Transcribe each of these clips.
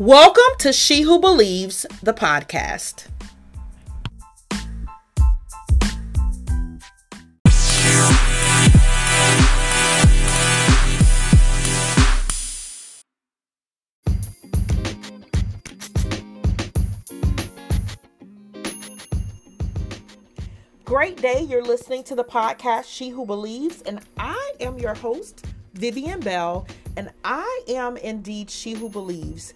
Welcome to She Who Believes, the podcast. Great day. You're listening to the podcast She Who Believes, and I am your host, Vivian Bell, and I am indeed she who believes.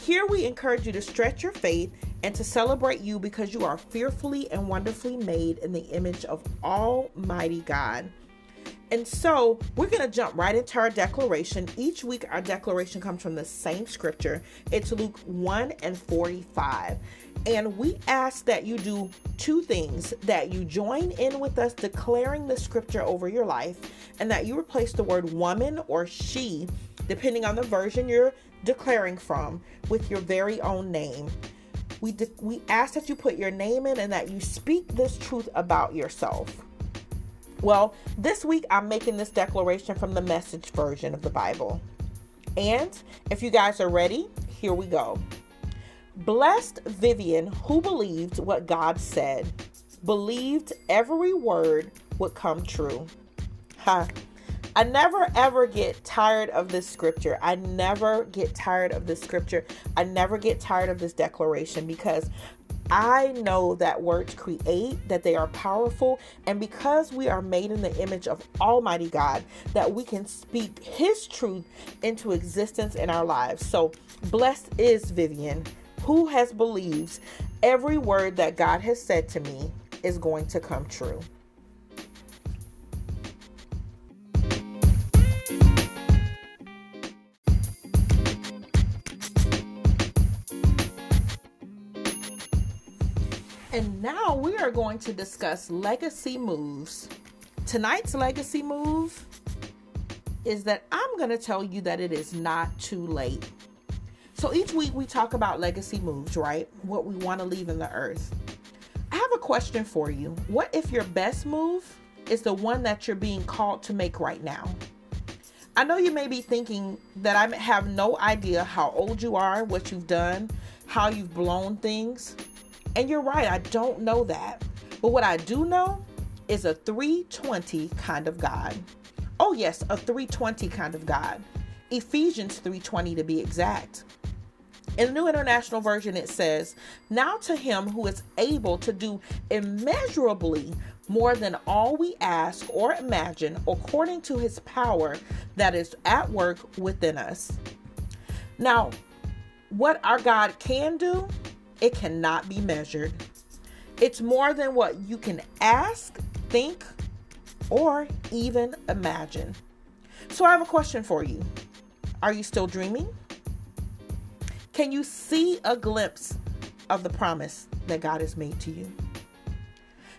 Here we encourage you to stretch your faith and to celebrate you because you are fearfully and wonderfully made in the image of Almighty God. And so we're going to jump right into our declaration. Each week, our declaration comes from the same scripture. It's Luke 1 and 45. And we ask that you do two things that you join in with us declaring the scripture over your life, and that you replace the word woman or she, depending on the version you're declaring from, with your very own name. We, de- we ask that you put your name in and that you speak this truth about yourself. Well, this week I'm making this declaration from the message version of the Bible. And if you guys are ready, here we go. Blessed Vivian, who believed what God said, believed every word would come true. Huh. I never ever get tired of this scripture. I never get tired of this scripture. I never get tired of this declaration because I know that words create, that they are powerful, and because we are made in the image of Almighty God, that we can speak His truth into existence in our lives. So, blessed is Vivian who has believed every word that God has said to me is going to come true. Are going to discuss legacy moves. Tonight's legacy move is that I'm going to tell you that it is not too late. So each week we talk about legacy moves, right? What we want to leave in the earth. I have a question for you. What if your best move is the one that you're being called to make right now? I know you may be thinking that I have no idea how old you are, what you've done, how you've blown things. And you're right, I don't know that. But what I do know is a 320 kind of God. Oh yes, a 320 kind of God. Ephesians 3:20 to be exact. In the New International Version, it says, Now to him who is able to do immeasurably more than all we ask or imagine, according to his power that is at work within us. Now, what our God can do, it cannot be measured. It's more than what you can ask, think, or even imagine. So I have a question for you. Are you still dreaming? Can you see a glimpse of the promise that God has made to you?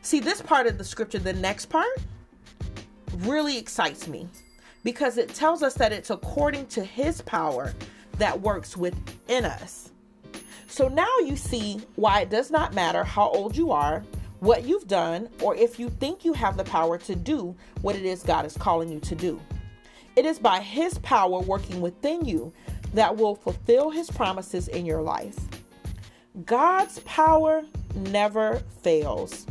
See, this part of the scripture, the next part, really excites me because it tells us that it's according to his power that works within us. So now you see why it does not matter how old you are, what you've done, or if you think you have the power to do what it is God is calling you to do. It is by his power working within you that will fulfill his promises in your life. God's power never fails.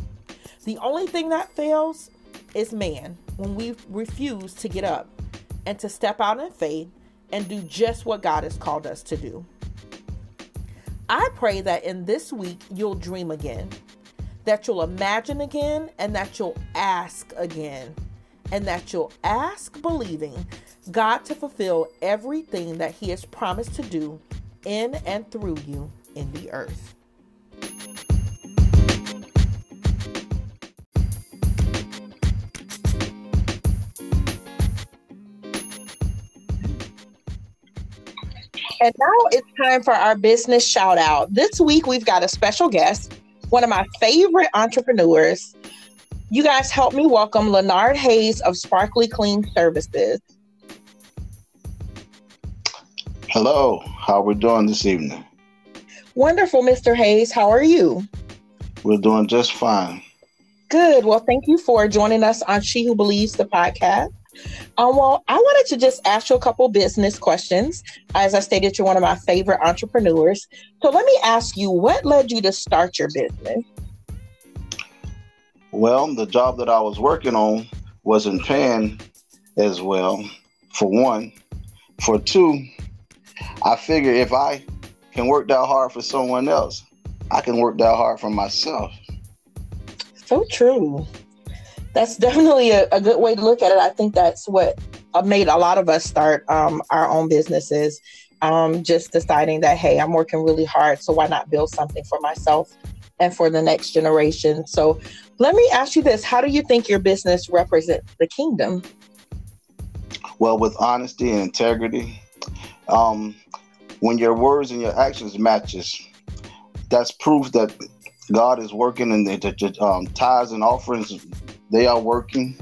The only thing that fails is man when we refuse to get up and to step out in faith and do just what God has called us to do. I pray that in this week you'll dream again, that you'll imagine again, and that you'll ask again, and that you'll ask believing God to fulfill everything that He has promised to do in and through you in the earth. And now it's time for our business shout out. This week we've got a special guest, one of my favorite entrepreneurs. You guys help me welcome Leonard Hayes of Sparkly Clean Services. Hello, how are we doing this evening? Wonderful, Mr. Hayes. How are you? We're doing just fine. Good. Well, thank you for joining us on She Who Believes the podcast. Um, well, I wanted to just ask you a couple business questions. As I stated, you're one of my favorite entrepreneurs. So let me ask you, what led you to start your business? Well, the job that I was working on wasn't paying as well, for one. For two, I figured if I can work that hard for someone else, I can work that hard for myself. So true. That's definitely a, a good way to look at it. I think that's what made a lot of us start um, our own businesses. Um, just deciding that, hey, I'm working really hard, so why not build something for myself and for the next generation? So let me ask you this How do you think your business represents the kingdom? Well, with honesty and integrity, um, when your words and your actions matches, that's proof that God is working and the um, tithes and offerings they are working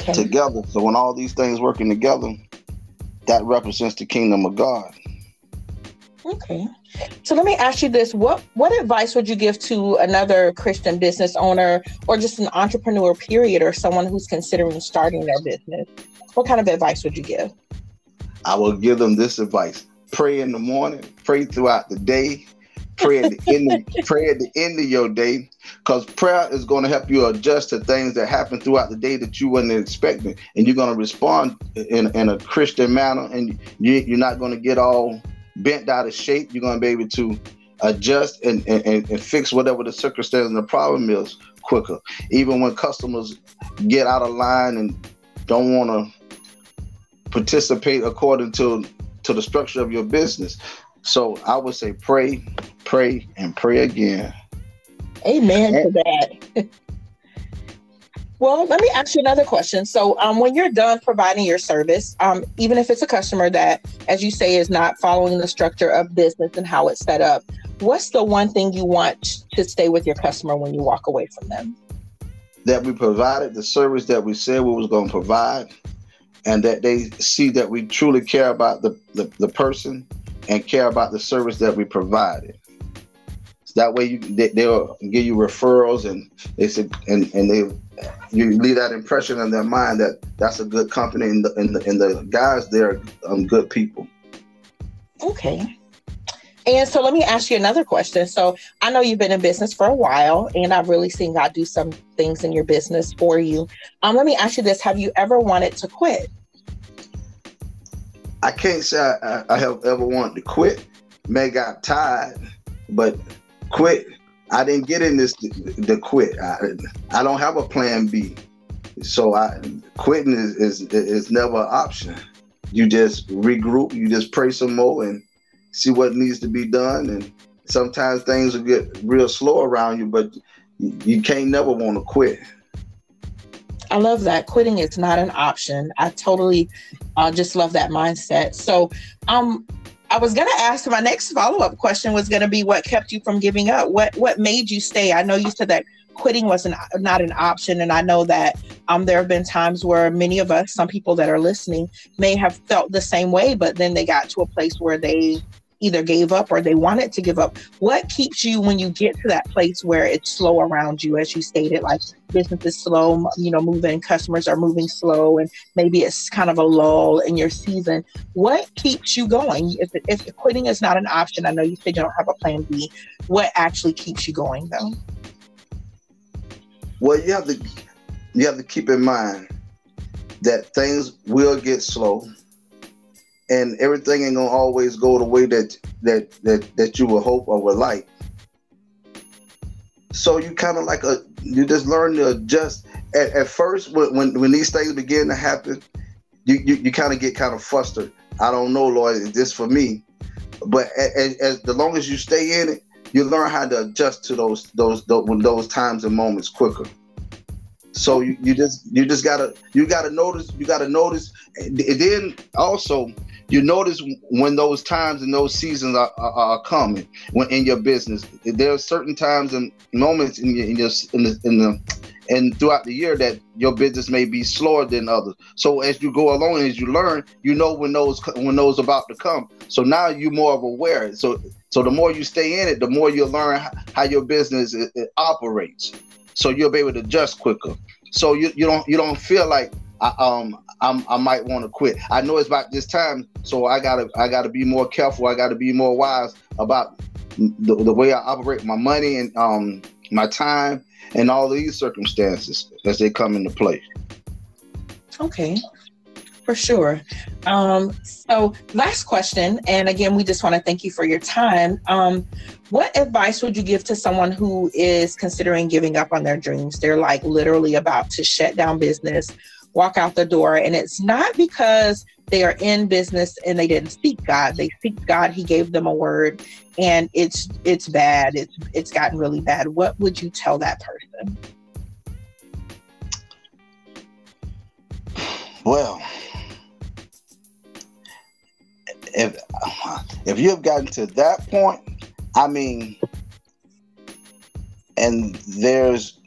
okay. together. So when all these things working together, that represents the kingdom of God. Okay. So let me ask you this: what what advice would you give to another Christian business owner, or just an entrepreneur, period, or someone who's considering starting their business? What kind of advice would you give? I will give them this advice: pray in the morning, pray throughout the day, pray at the end of, pray at the end of your day because prayer is going to help you adjust to things that happen throughout the day that you wasn't expecting. And you're going to respond in, in a christian manner and you, you're not going to get all bent out of shape. You're going to be able to adjust and, and, and fix whatever the circumstance and the problem is quicker. Even when customers get out of line and don't want to participate according to to the structure of your business so I would say pray, pray, and pray again. Amen and- to that. well, let me ask you another question. So, um, when you're done providing your service, um, even if it's a customer that, as you say, is not following the structure of business and how it's set up, what's the one thing you want to stay with your customer when you walk away from them? That we provided the service that we said we was going to provide, and that they see that we truly care about the, the, the person and care about the service that we provided. So that way, you they, will give you referrals, and they said, and and they you leave that impression in their mind that that's a good company, and the and the, and the guys there are um, good people. Okay. And so let me ask you another question. So I know you've been in business for a while, and I've really seen God do some things in your business for you. Um, let me ask you this: Have you ever wanted to quit? I can't say I, I, have ever wanted to quit. May got tired, but quit. I didn't get in this to, quit. I, I don't have a plan B. So I quitting is, is is never an option. You just regroup, you just pray some more and see what needs to be done. And sometimes things will get real slow around you, but you can't never want to quit. I love that. Quitting is not an option. I totally uh, just love that mindset. So, um, I was gonna ask my next follow up question was gonna be what kept you from giving up? What what made you stay? I know you said that quitting was an, not an option, and I know that um, there have been times where many of us, some people that are listening, may have felt the same way, but then they got to a place where they either gave up or they wanted to give up. What keeps you when you get to that place where it's slow around you, as you stated, like business is slow, you know, moving, customers are moving slow, and maybe it's kind of a lull in your season. What keeps you going? If, if quitting is not an option, I know you said you don't have a plan B. What actually keeps you going, though? Well, you have to you have to keep in mind that things will get slow and everything ain't gonna always go the way that that that that you would hope or would like. So you kind of like a you just learn to adjust. At, at first, when, when when these things begin to happen, you you, you kind of get kind of flustered. I don't know, Lord, is this for me? But as, as the long as you stay in it, you learn how to adjust to those those those, those times and moments quicker. So you, you just you just gotta you gotta notice you gotta notice and then also you notice when those times and those seasons are, are, are, coming when in your business. There are certain times and moments in your in, your, in the in the and throughout the year that your business may be slower than others. So as you go along as you learn you know when those when those about to come. So now you're more of aware. So so the more you stay in it the more you learn how your business it, it operates. So you'll be able to adjust quicker. So you, you don't you don't feel like I, um I'm, I might want to quit. I know it's about this time, so I gotta I gotta be more careful. I gotta be more wise about the, the way I operate my money and um my time and all these circumstances as they come into play. Okay, for sure. Um, so, last question, and again, we just want to thank you for your time. Um, what advice would you give to someone who is considering giving up on their dreams? They're like literally about to shut down business, walk out the door, and it's not because they are in business and they didn't seek God. They seek God. He gave them a word, and it's it's bad. It's it's gotten really bad. What would you tell that person? Well, if if you have gotten to that point, I mean, and there's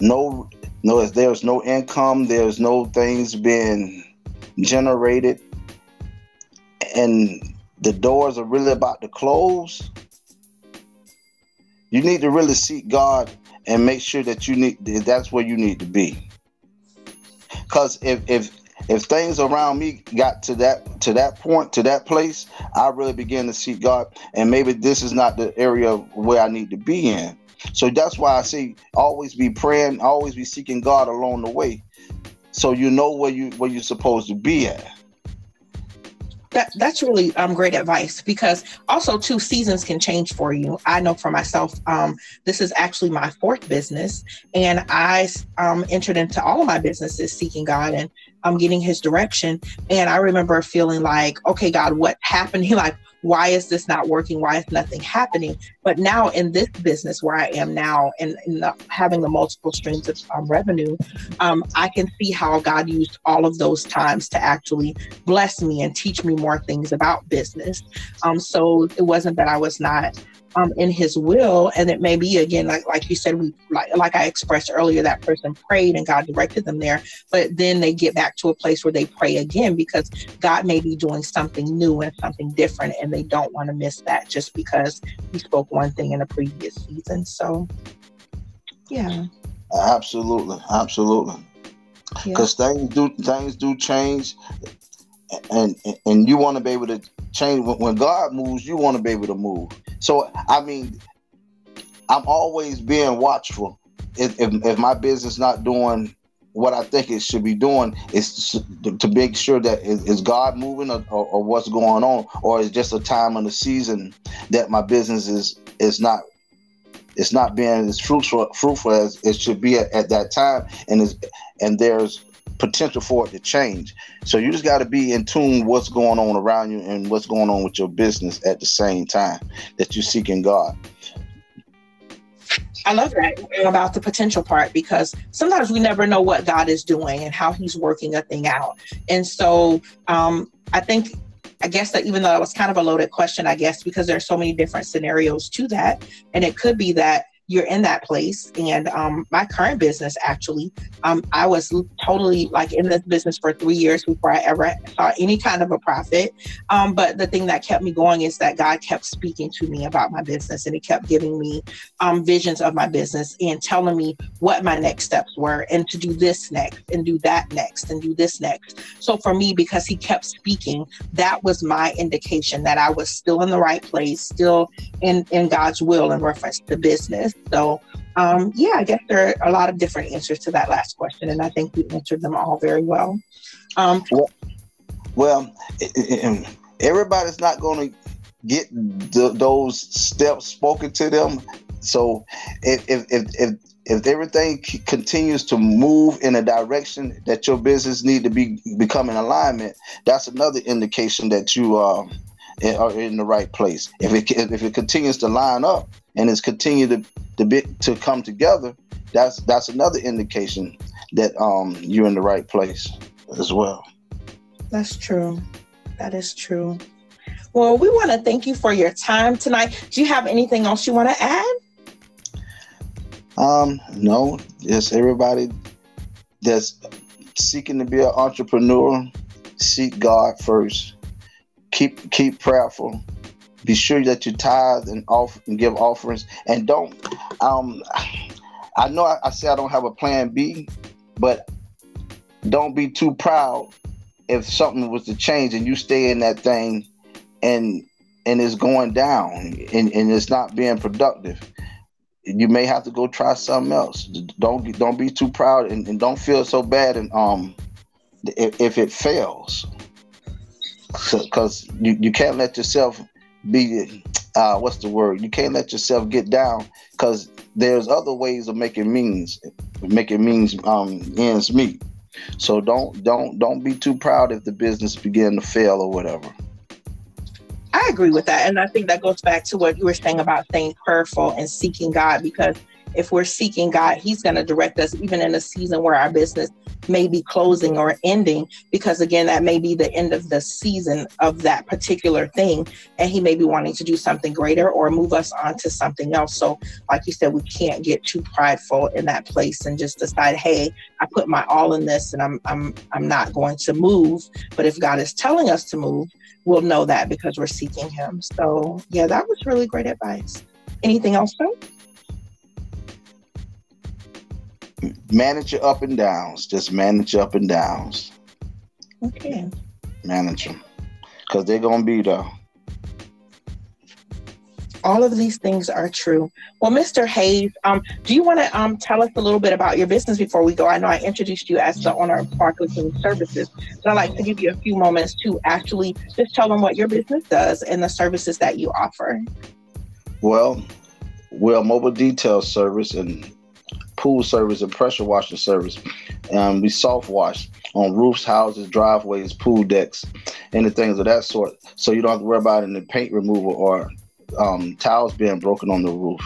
no no there's no income, there's no things being generated, and the doors are really about to close. You need to really seek God and make sure that you need that's where you need to be. Because if if if things around me got to that to that point to that place i really begin to seek god and maybe this is not the area where i need to be in so that's why i say always be praying always be seeking god along the way. So you know where you where you're supposed to be at. That that's really um, great advice because also too seasons can change for you. I know for myself um, this is actually my fourth business and i um, entered into all of my businesses seeking god and i'm um, getting his direction. And i remember feeling like okay god what happened? He like why is this not working? Why is nothing happening? But now in this business where I am now and, having the multiple streams of um, revenue, um, I can see how God used all of those times to actually bless me and teach me more things about business. Um, so it wasn't that I was not um, in his will and it may be again like like you said we like like i expressed earlier that person prayed and god directed them there but then they get back to a place where they pray again because god may be doing something new and something different and they don't want to miss that just because he spoke one thing in a previous season so yeah absolutely absolutely because yeah. things do things do change and and you want to be able to change when God moves, you want to be able to move. So I mean, I'm always being watchful. If, if, if my business not doing what I think it should be doing, is to, to make sure that is, is God moving or, or, or, what's going on, or is just a time in the season that my business is is not it's not being as fruitful fruitful as it should be at, at that time, and is and there's potential for it to change. So you just got to be in tune what's going on around you and what's going on with your business at the same time that you're seeking God. I love that about the potential part because sometimes we never know what God is doing and how He's working a thing out. And so um, I think I guess that even though it was kind of a loaded question, I guess because there's so many different scenarios to that, and it could be that you're in that place. And um, my current business, actually, um, I was totally like in this business for three years before I ever saw any kind of a profit. Um, but the thing that kept me going is that God kept speaking to me about my business and He kept giving me um, visions of my business and telling me what my next steps were and to do this next and do that next and do this next. So for me, because He kept speaking, that was my indication that I was still in the right place, still in, in God's will in reference to business. So, um, yeah, I guess there are a lot of different answers to that last question, and I think you answered them all very well. Um, well, well everybody's not going to get those steps spoken to them. So, if if if, if if everything continues to move in a direction that your business need to be become in alignment, that's another indication that you uh, are in the right place. If it if it continues to line up and it's continued to to be to come together, that's that's another indication that um you're in the right place as well. That's true. That is true. Well, we want to thank you for your time tonight. Do you have anything else you want to add? Um, no, just everybody that's seeking to be an entrepreneur, seek God first. Keep keep prayerful be sure that you tithe and off and give offerings. And don't um I know I, I say I don't have a plan B, but don't be too proud if something was to change and you stay in that thing and and it's going down and, and it's not being productive. You may have to go try something else. Don't don't be too proud and, and don't feel so bad and um if, if it fails. Because so, you, you can't let yourself be uh what's the word you can't let yourself get down because there's other ways of making means making means um ends meet so don't don't don't be too proud if the business begin to fail or whatever. I agree with that. And I think that goes back to what you were saying about staying prayerful and seeking God because if we're seeking God, He's going to direct us even in a season where our business may be closing or ending, because again, that may be the end of the season of that particular thing. And He may be wanting to do something greater or move us on to something else. So, like you said, we can't get too prideful in that place and just decide, hey, I put my all in this and I'm I'm I'm not going to move. But if God is telling us to move, we'll know that because we're seeking him. So yeah, that was really great advice. Anything else, though? Manage your up and downs. Just manage your up and downs. Okay. Manage them because they're gonna be there. All of these things are true. Well, Mr. Hayes, um, do you want to um, tell us a little bit about your business before we go? I know I introduced you as the owner of Clean Services, but I'd like to give you a few moments to actually just tell them what your business does and the services that you offer. Well, we're a mobile detail service and pool service and pressure washing service. Um, we soft wash on roofs, houses, driveways, pool decks, and things of that sort. So you don't have to worry about any paint removal or um, tiles being broken on the roof.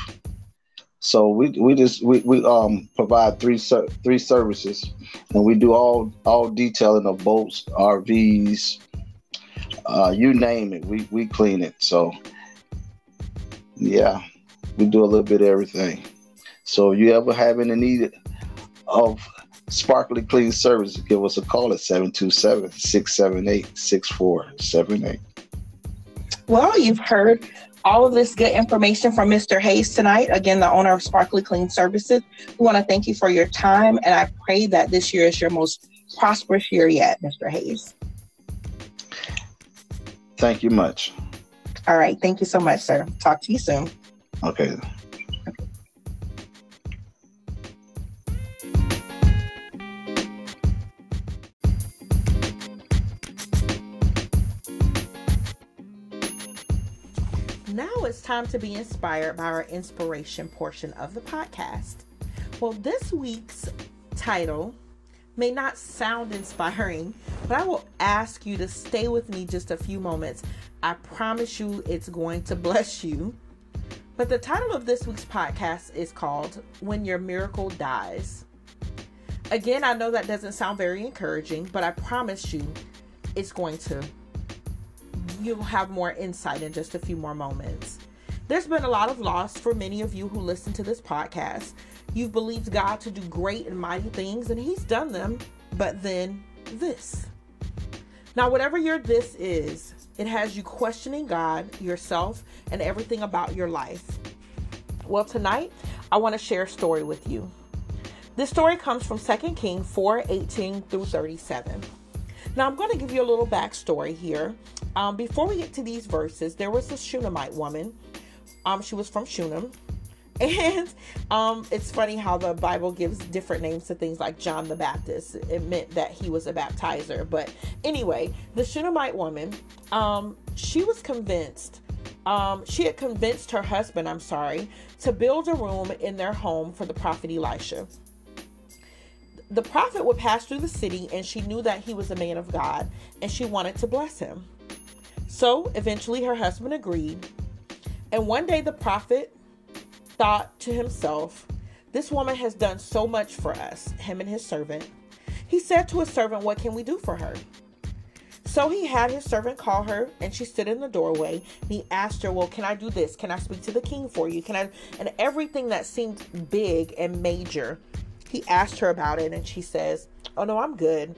So we, we just we, we um provide three three services, and we do all all detailing of boats, RVs, uh, you name it. We we clean it. So yeah, we do a little bit of everything. So if you ever have any need of sparkly clean service, give us a call at 727-678-6478. Well, you've heard all of this good information from Mr. Hayes tonight. Again, the owner of Sparkly Clean Services. We want to thank you for your time, and I pray that this year is your most prosperous year yet, Mr. Hayes. Thank you much. All right. Thank you so much, sir. Talk to you soon. Okay. Time to be inspired by our inspiration portion of the podcast. Well, this week's title may not sound inspiring, but I will ask you to stay with me just a few moments. I promise you it's going to bless you. But the title of this week's podcast is called When Your Miracle Dies. Again, I know that doesn't sound very encouraging, but I promise you it's going to you'll have more insight in just a few more moments. There's been a lot of loss for many of you who listen to this podcast. You've believed God to do great and mighty things, and He's done them, but then this. Now, whatever your this is, it has you questioning God, yourself, and everything about your life. Well, tonight, I want to share a story with you. This story comes from 2 King 4 18 through 37. Now, I'm going to give you a little backstory here. Um, before we get to these verses, there was this Shunammite woman. Um, she was from Shunem. And um, it's funny how the Bible gives different names to things like John the Baptist. It meant that he was a baptizer. But anyway, the Shunammite woman, um, she was convinced, um, she had convinced her husband, I'm sorry, to build a room in their home for the prophet Elisha the prophet would pass through the city and she knew that he was a man of God and she wanted to bless him. So eventually her husband agreed. And one day the prophet thought to himself, This woman has done so much for us, him and his servant. He said to his servant, What can we do for her? So he had his servant call her, and she stood in the doorway. And he asked her, Well, can I do this? Can I speak to the king for you? Can I? And everything that seemed big and major he asked her about it and she says oh no i'm good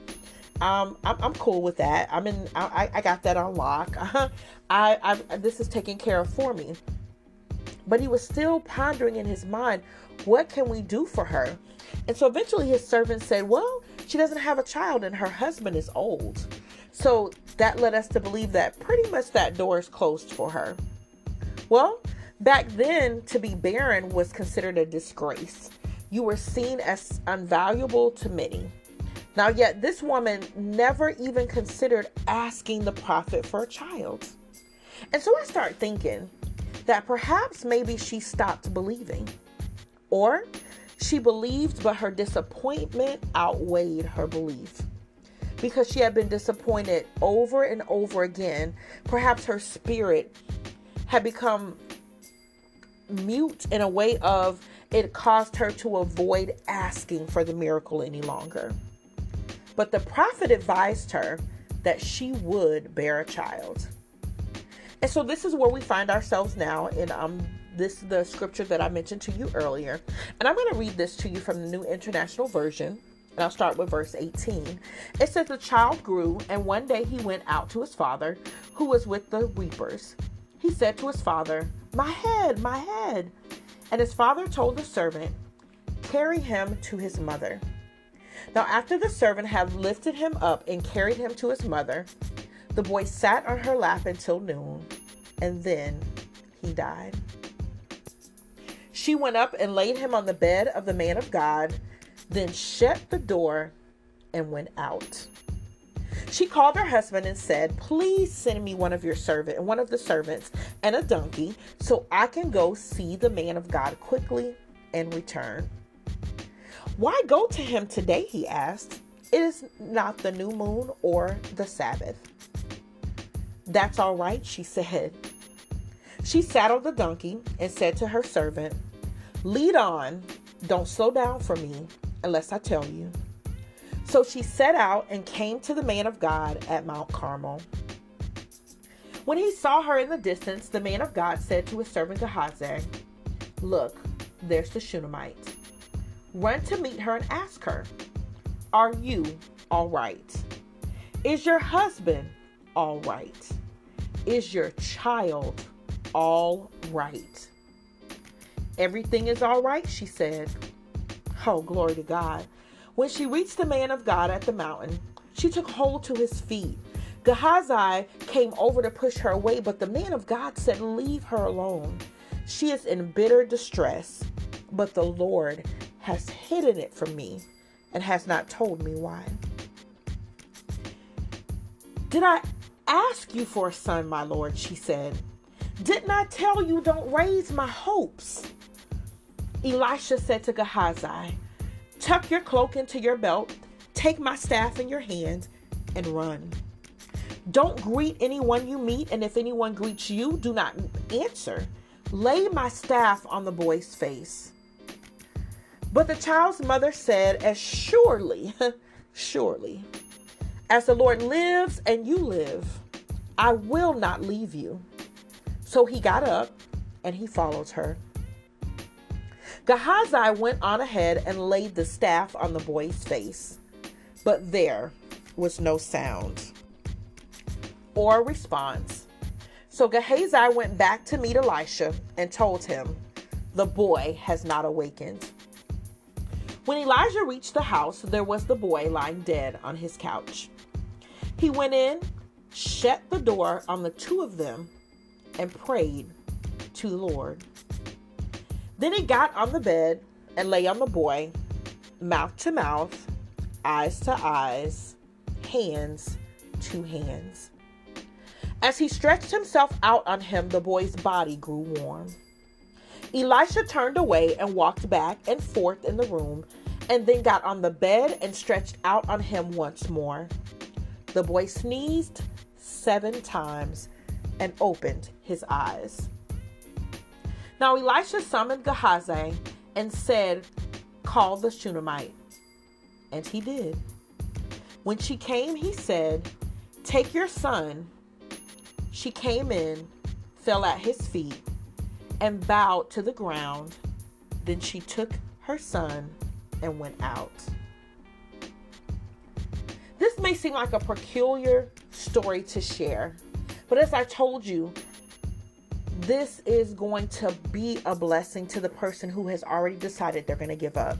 um, I'm, I'm cool with that. I'm in. I, I got that on lock. I, I, this is taken care of for me. But he was still pondering in his mind, what can we do for her? And so eventually his servant said, Well, she doesn't have a child and her husband is old. So that led us to believe that pretty much that door is closed for her. Well, back then, to be barren was considered a disgrace. You were seen as unvaluable to many. Now, yet this woman never even considered asking the prophet for a child. And so I start thinking that perhaps maybe she stopped believing. Or she believed, but her disappointment outweighed her belief. Because she had been disappointed over and over again, perhaps her spirit had become mute in a way of it caused her to avoid asking for the miracle any longer. But the prophet advised her that she would bear a child. And so this is where we find ourselves now in um this the scripture that I mentioned to you earlier. And I'm going to read this to you from the New International Version. And I'll start with verse 18. It says, The child grew, and one day he went out to his father, who was with the reapers. He said to his father, My head, my head. And his father told the servant, Carry him to his mother. Now, after the servant had lifted him up and carried him to his mother, the boy sat on her lap until noon, and then he died. She went up and laid him on the bed of the man of God, then shut the door and went out. She called her husband and said, Please send me one of your servant and one of the servants and a donkey so I can go see the man of God quickly and return. Why go to him today? he asked. It is not the new moon or the Sabbath. That's all right, she said. She saddled the donkey and said to her servant, Lead on, don't slow down for me unless I tell you. So she set out and came to the man of God at Mount Carmel. When he saw her in the distance, the man of God said to his servant Gehazi, Look, there's the Shunammite. Run to meet her and ask her, Are you all right? Is your husband all right? Is your child all right? Everything is all right, she said. Oh, glory to God. When she reached the man of God at the mountain, she took hold to his feet. Gehazi came over to push her away, but the man of God said, Leave her alone. She is in bitter distress, but the Lord has hidden it from me and has not told me why. Did I ask you for a son, my lord? She said. Didn't I tell you don't raise my hopes? Elisha said to Gehazi, Tuck your cloak into your belt, take my staff in your hand, and run. Don't greet anyone you meet, and if anyone greets you, do not answer. Lay my staff on the boy's face. But the child's mother said, As surely, surely, as the Lord lives and you live, I will not leave you. So he got up and he followed her. Gehazi went on ahead and laid the staff on the boy's face, but there was no sound or response. So Gehazi went back to meet Elisha and told him, The boy has not awakened. When Elijah reached the house, there was the boy lying dead on his couch. He went in, shut the door on the two of them, and prayed to the Lord. Then he got on the bed and lay on the boy, mouth to mouth, eyes to eyes, hands to hands. As he stretched himself out on him, the boy's body grew warm. Elisha turned away and walked back and forth in the room, and then got on the bed and stretched out on him once more. The boy sneezed seven times and opened his eyes. Now Elisha summoned Gehazi and said, Call the Shunammite. And he did. When she came, he said, Take your son. She came in, fell at his feet, and bowed to the ground. Then she took her son and went out. This may seem like a peculiar story to share, but as I told you, this is going to be a blessing to the person who has already decided they're going to give up.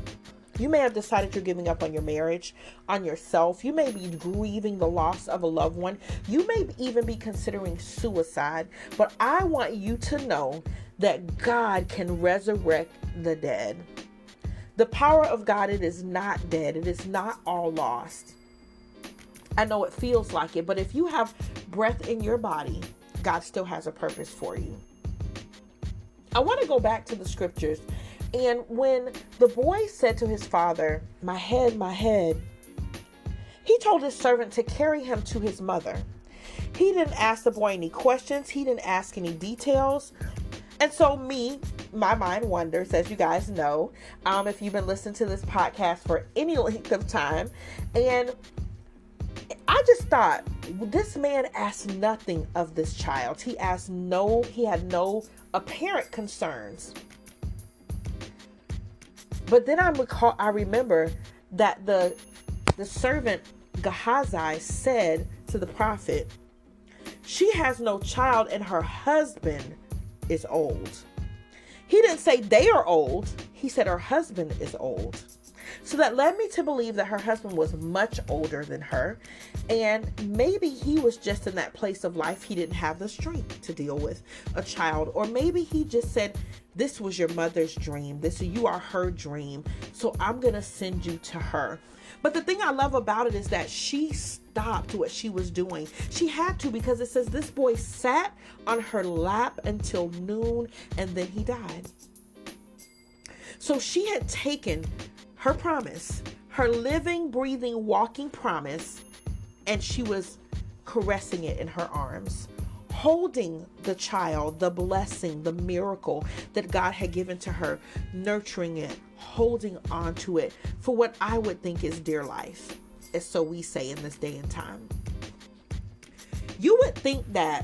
You may have decided you're giving up on your marriage, on yourself. You may be grieving the loss of a loved one. You may even be considering suicide. But I want you to know that God can resurrect the dead. The power of God, it is not dead, it is not all lost. I know it feels like it, but if you have breath in your body, God still has a purpose for you. I want to go back to the scriptures. And when the boy said to his father, My head, my head, he told his servant to carry him to his mother. He didn't ask the boy any questions, he didn't ask any details. And so, me, my mind wanders, as you guys know, um, if you've been listening to this podcast for any length of time. And I just thought this man asked nothing of this child. He asked no, he had no apparent concerns. But then I recall, I remember that the the servant Gehazi said to the prophet, "She has no child, and her husband is old." He didn't say they are old. He said her husband is old. So that led me to believe that her husband was much older than her. And maybe he was just in that place of life he didn't have the strength to deal with a child. Or maybe he just said, This was your mother's dream. This you are her dream. So I'm gonna send you to her. But the thing I love about it is that she stopped what she was doing. She had to because it says this boy sat on her lap until noon and then he died. So she had taken her promise, her living, breathing, walking promise, and she was caressing it in her arms, holding the child, the blessing, the miracle that God had given to her, nurturing it, holding on to it for what I would think is dear life, as so we say in this day and time. You would think that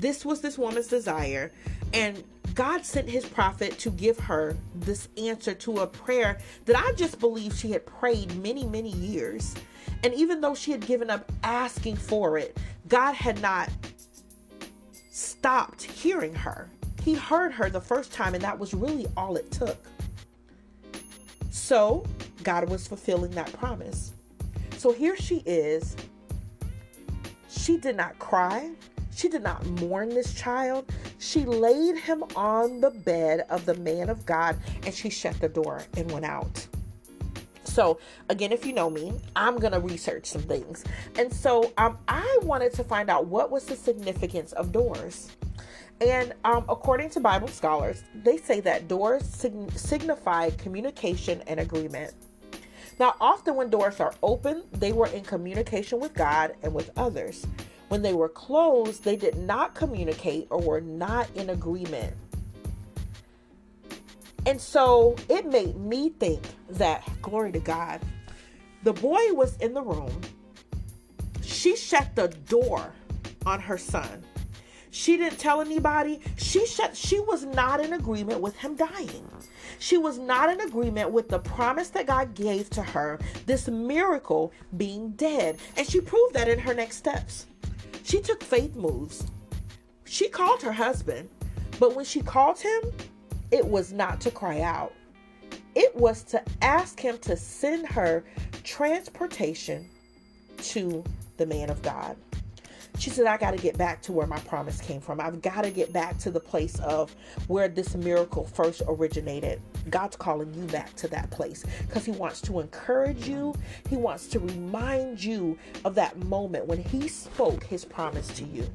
this was this woman's desire, and God sent his prophet to give her this answer to a prayer that I just believe she had prayed many, many years. And even though she had given up asking for it, God had not stopped hearing her. He heard her the first time, and that was really all it took. So, God was fulfilling that promise. So here she is. She did not cry. She did not mourn this child. She laid him on the bed of the man of God and she shut the door and went out. So, again, if you know me, I'm going to research some things. And so um, I wanted to find out what was the significance of doors. And um, according to Bible scholars, they say that doors sig- signify communication and agreement. Now, often when doors are open, they were in communication with God and with others. When they were closed, they did not communicate or were not in agreement. And so it made me think that, glory to God, the boy was in the room. She shut the door on her son. She didn't tell anybody. She shut she was not in agreement with him dying. She was not in agreement with the promise that God gave to her, this miracle being dead. And she proved that in her next steps. She took faith moves. She called her husband, but when she called him, it was not to cry out. It was to ask him to send her transportation to the man of God. She said, I got to get back to where my promise came from. I've got to get back to the place of where this miracle first originated. God's calling you back to that place because He wants to encourage you. He wants to remind you of that moment when He spoke His promise to you.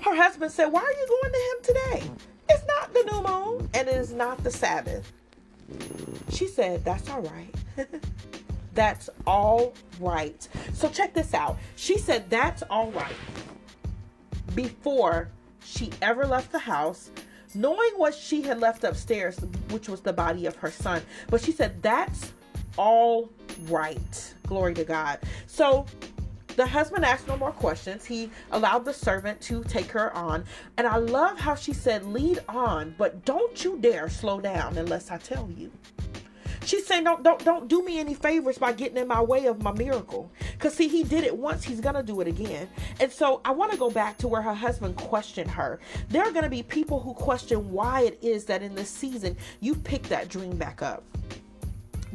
Her husband said, Why are you going to Him today? It's not the new moon and it is not the Sabbath. She said, That's all right. That's all right. So check this out. She said that's all right before she ever left the house, knowing what she had left upstairs, which was the body of her son. But she said that's all right. Glory to God. So the husband asked no more questions. He allowed the servant to take her on. And I love how she said, Lead on, but don't you dare slow down unless I tell you. She's saying, don't don't don't do me any favors by getting in my way of my miracle. Cause see, he did it once, he's gonna do it again. And so I want to go back to where her husband questioned her. There are gonna be people who question why it is that in this season you pick that dream back up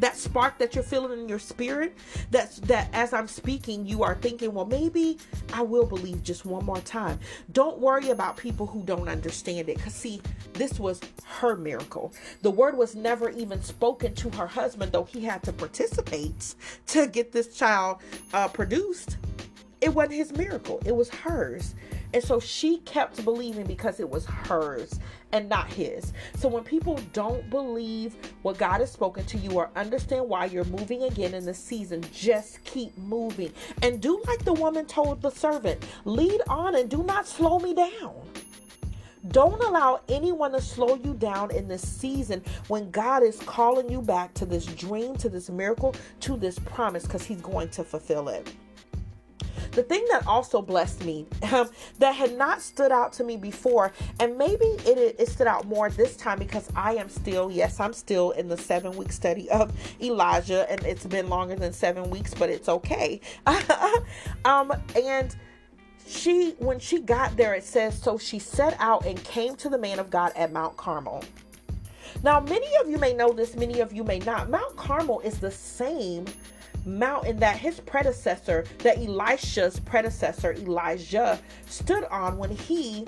that spark that you're feeling in your spirit that's that as i'm speaking you are thinking well maybe i will believe just one more time. Don't worry about people who don't understand it because see this was her miracle. The word was never even spoken to her husband though he had to participate to get this child uh, produced. It wasn't his miracle it was hers. And so she kept believing because it was hers and not his. So when people don't believe what God has spoken to you or understand why you're moving again in the season, just keep moving. And do like the woman told the servant lead on and do not slow me down. Don't allow anyone to slow you down in this season when God is calling you back to this dream, to this miracle, to this promise, because He's going to fulfill it. The thing that also blessed me um, that had not stood out to me before, and maybe it, it stood out more this time because I am still, yes, I'm still in the seven week study of Elijah, and it's been longer than seven weeks, but it's okay. um, and she, when she got there, it says, so she set out and came to the man of God at Mount Carmel. Now, many of you may know this, many of you may not. Mount Carmel is the same mountain that his predecessor, that Elisha's predecessor, Elijah, stood on when he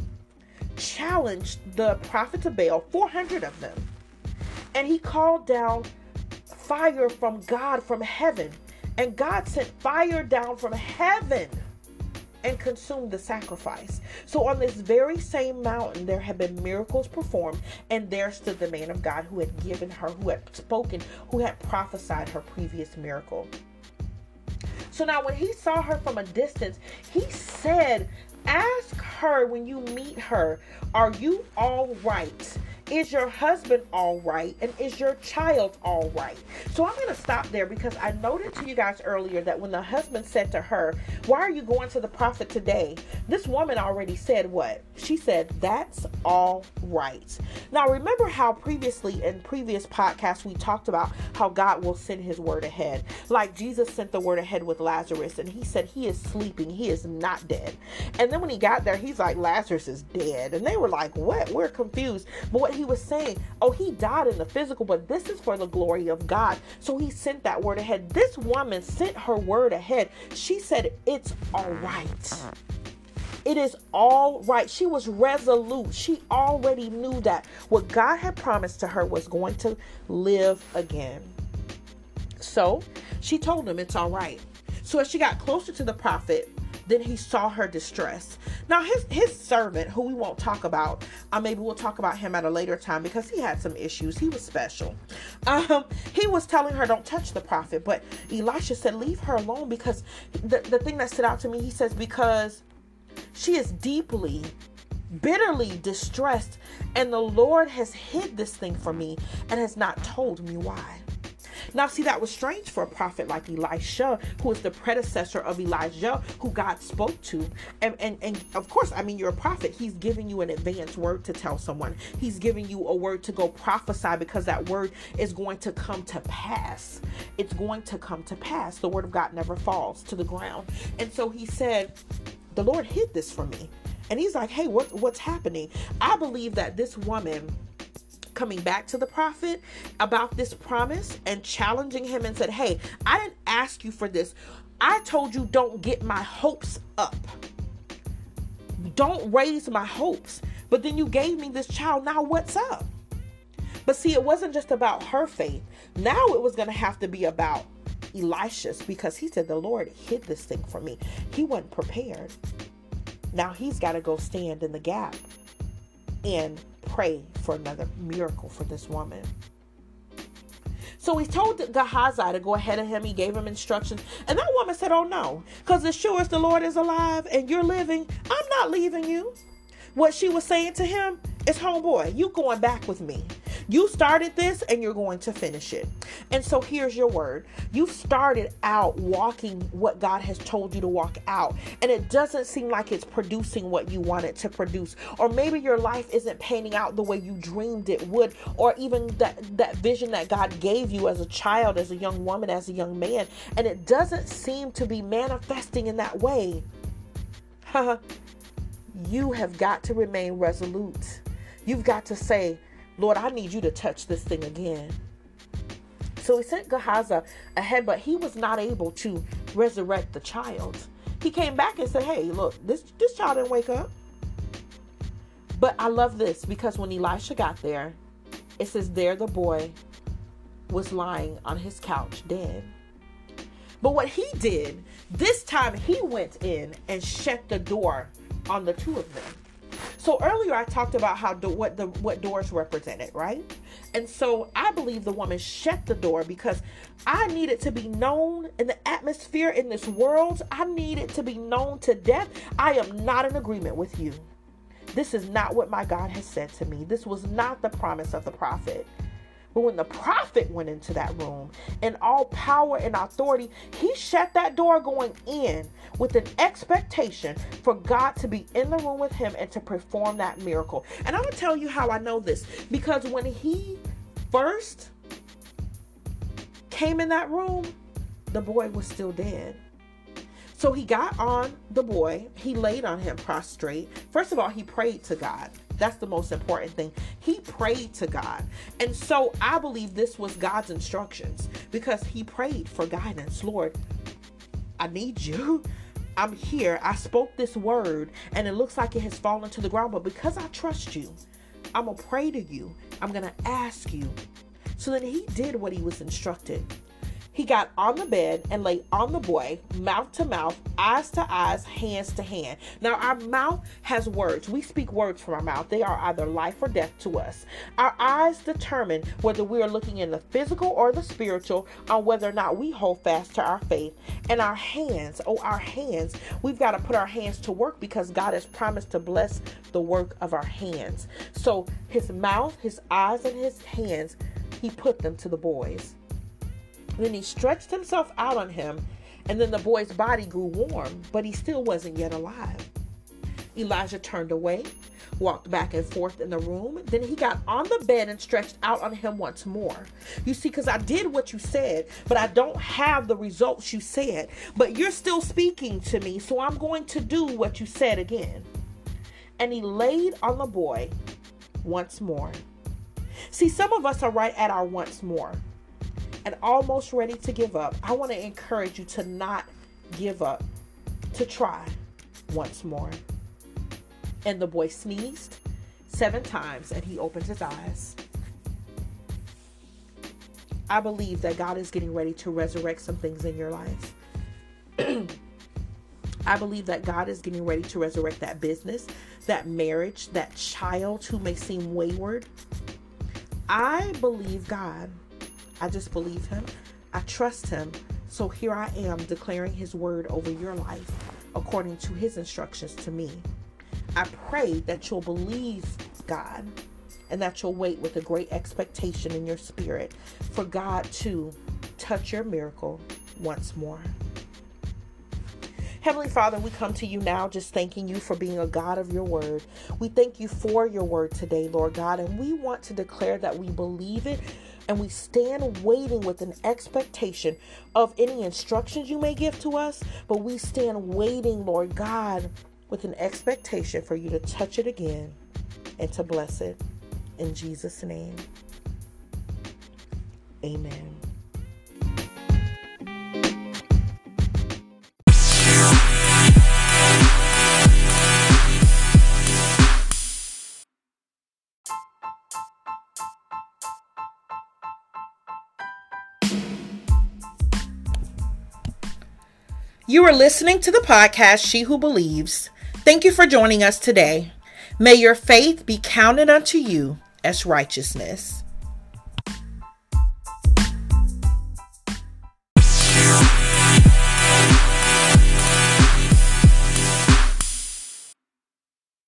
challenged the prophets of Baal, 400 of them. And he called down fire from God from heaven. And God sent fire down from heaven and consumed the sacrifice. So on this very same mountain, there had been miracles performed, and there stood the man of God who had given her, who had spoken, who had prophesied her previous miracle. So now when he saw her from a distance, he said, Ask her when you meet her, Are you all right? Is your husband all right? And is your child all right? So I'm going to stop there because I noted to you guys earlier that when the husband said to her, Why are you going to the prophet today? This woman already said what? She said, That's all right. Now, remember how previously in previous podcasts we talked about how God will send his word ahead. Like Jesus sent the word ahead with Lazarus and he said, He is sleeping, he is not dead. And then when he got there, he's like, Lazarus is dead. And they were like, What? We're confused. But what he was saying, oh, he died in the physical, but this is for the glory of God. So he sent that word ahead. This woman sent her word ahead. She said, It's all right. It is all right. She was resolute. She already knew that what God had promised to her was going to live again. So she told him it's all right. So as she got closer to the prophet, then he saw her distress. Now his his servant, who we won't talk about, uh, maybe we'll talk about him at a later time because he had some issues. He was special. Um, he was telling her, "Don't touch the prophet," but Elisha said, "Leave her alone," because the the thing that stood out to me, he says, because she is deeply bitterly distressed, and the Lord has hid this thing from me and has not told me why. Now, see, that was strange for a prophet like Elisha, who is the predecessor of Elijah, who God spoke to. And, and, and of course, I mean, you're a prophet. He's giving you an advanced word to tell someone, He's giving you a word to go prophesy because that word is going to come to pass. It's going to come to pass. The word of God never falls to the ground. And so he said, The Lord hid this from me. And he's like, Hey, what, what's happening? I believe that this woman coming back to the prophet about this promise and challenging him and said, Hey, I didn't ask you for this. I told you don't get my hopes up. Don't raise my hopes. But then you gave me this child. Now what's up? But see, it wasn't just about her faith. Now it was going to have to be about Elisha's because he said, The Lord hid this thing from me. He wasn't prepared. Now he's got to go stand in the gap and pray for another miracle for this woman. So he told Gehazi to go ahead of him. He gave him instructions. And that woman said, Oh no, because as sure as the Lord is alive and you're living, I'm not leaving you. What she was saying to him is, Homeboy, you going back with me. You started this and you're going to finish it. And so here's your word. You've started out walking what God has told you to walk out, and it doesn't seem like it's producing what you want it to produce. Or maybe your life isn't panning out the way you dreamed it would, or even that, that vision that God gave you as a child, as a young woman, as a young man, and it doesn't seem to be manifesting in that way. you have got to remain resolute. You've got to say, Lord, I need you to touch this thing again. So he sent Gehazi ahead, but he was not able to resurrect the child. He came back and said, Hey, look, this, this child didn't wake up. But I love this because when Elisha got there, it says, There the boy was lying on his couch dead. But what he did, this time he went in and shut the door on the two of them. So earlier I talked about how do, what the what doors represented, right? And so I believe the woman shut the door because I needed to be known in the atmosphere in this world. I needed to be known to death. I am not in agreement with you. This is not what my God has said to me. This was not the promise of the prophet. But when the prophet went into that room in all power and authority, he shut that door going in with an expectation for God to be in the room with him and to perform that miracle. And I'm going to tell you how I know this because when he first came in that room, the boy was still dead. So he got on the boy, he laid on him prostrate. First of all, he prayed to God. That's the most important thing. He prayed to God. And so I believe this was God's instructions because he prayed for guidance. Lord, I need you. I'm here. I spoke this word and it looks like it has fallen to the ground, but because I trust you, I'm going to pray to you. I'm going to ask you. So then he did what he was instructed. He got on the bed and lay on the boy, mouth to mouth, eyes to eyes, hands to hand. Now, our mouth has words. We speak words from our mouth. They are either life or death to us. Our eyes determine whether we are looking in the physical or the spiritual, on whether or not we hold fast to our faith. And our hands, oh, our hands, we've got to put our hands to work because God has promised to bless the work of our hands. So, his mouth, his eyes, and his hands, he put them to the boys. Then he stretched himself out on him, and then the boy's body grew warm, but he still wasn't yet alive. Elijah turned away, walked back and forth in the room. Then he got on the bed and stretched out on him once more. You see, because I did what you said, but I don't have the results you said. But you're still speaking to me, so I'm going to do what you said again. And he laid on the boy once more. See, some of us are right at our once more and almost ready to give up, I want to encourage you to not give up, to try once more. And the boy sneezed seven times and he opened his eyes. I believe that God is getting ready to resurrect some things in your life. I believe that God is getting ready to resurrect that business, that marriage, that child who may seem wayward. I believe God I just believe him. I trust him. So here I am declaring his word over your life according to his instructions to me. I pray that you'll believe God and that you'll wait with a great expectation in your spirit for God to touch your miracle once more. Heavenly Father, we come to you now just thanking you for being a God of your word. We thank you for your word today, Lord God, and we want to declare that we believe it and we stand waiting with an expectation of any instructions you may give to us, but we stand waiting, Lord God, with an expectation for you to touch it again and to bless it. In Jesus' name, amen. You are listening to the podcast She Who Believes. Thank you for joining us today. May your faith be counted unto you as righteousness.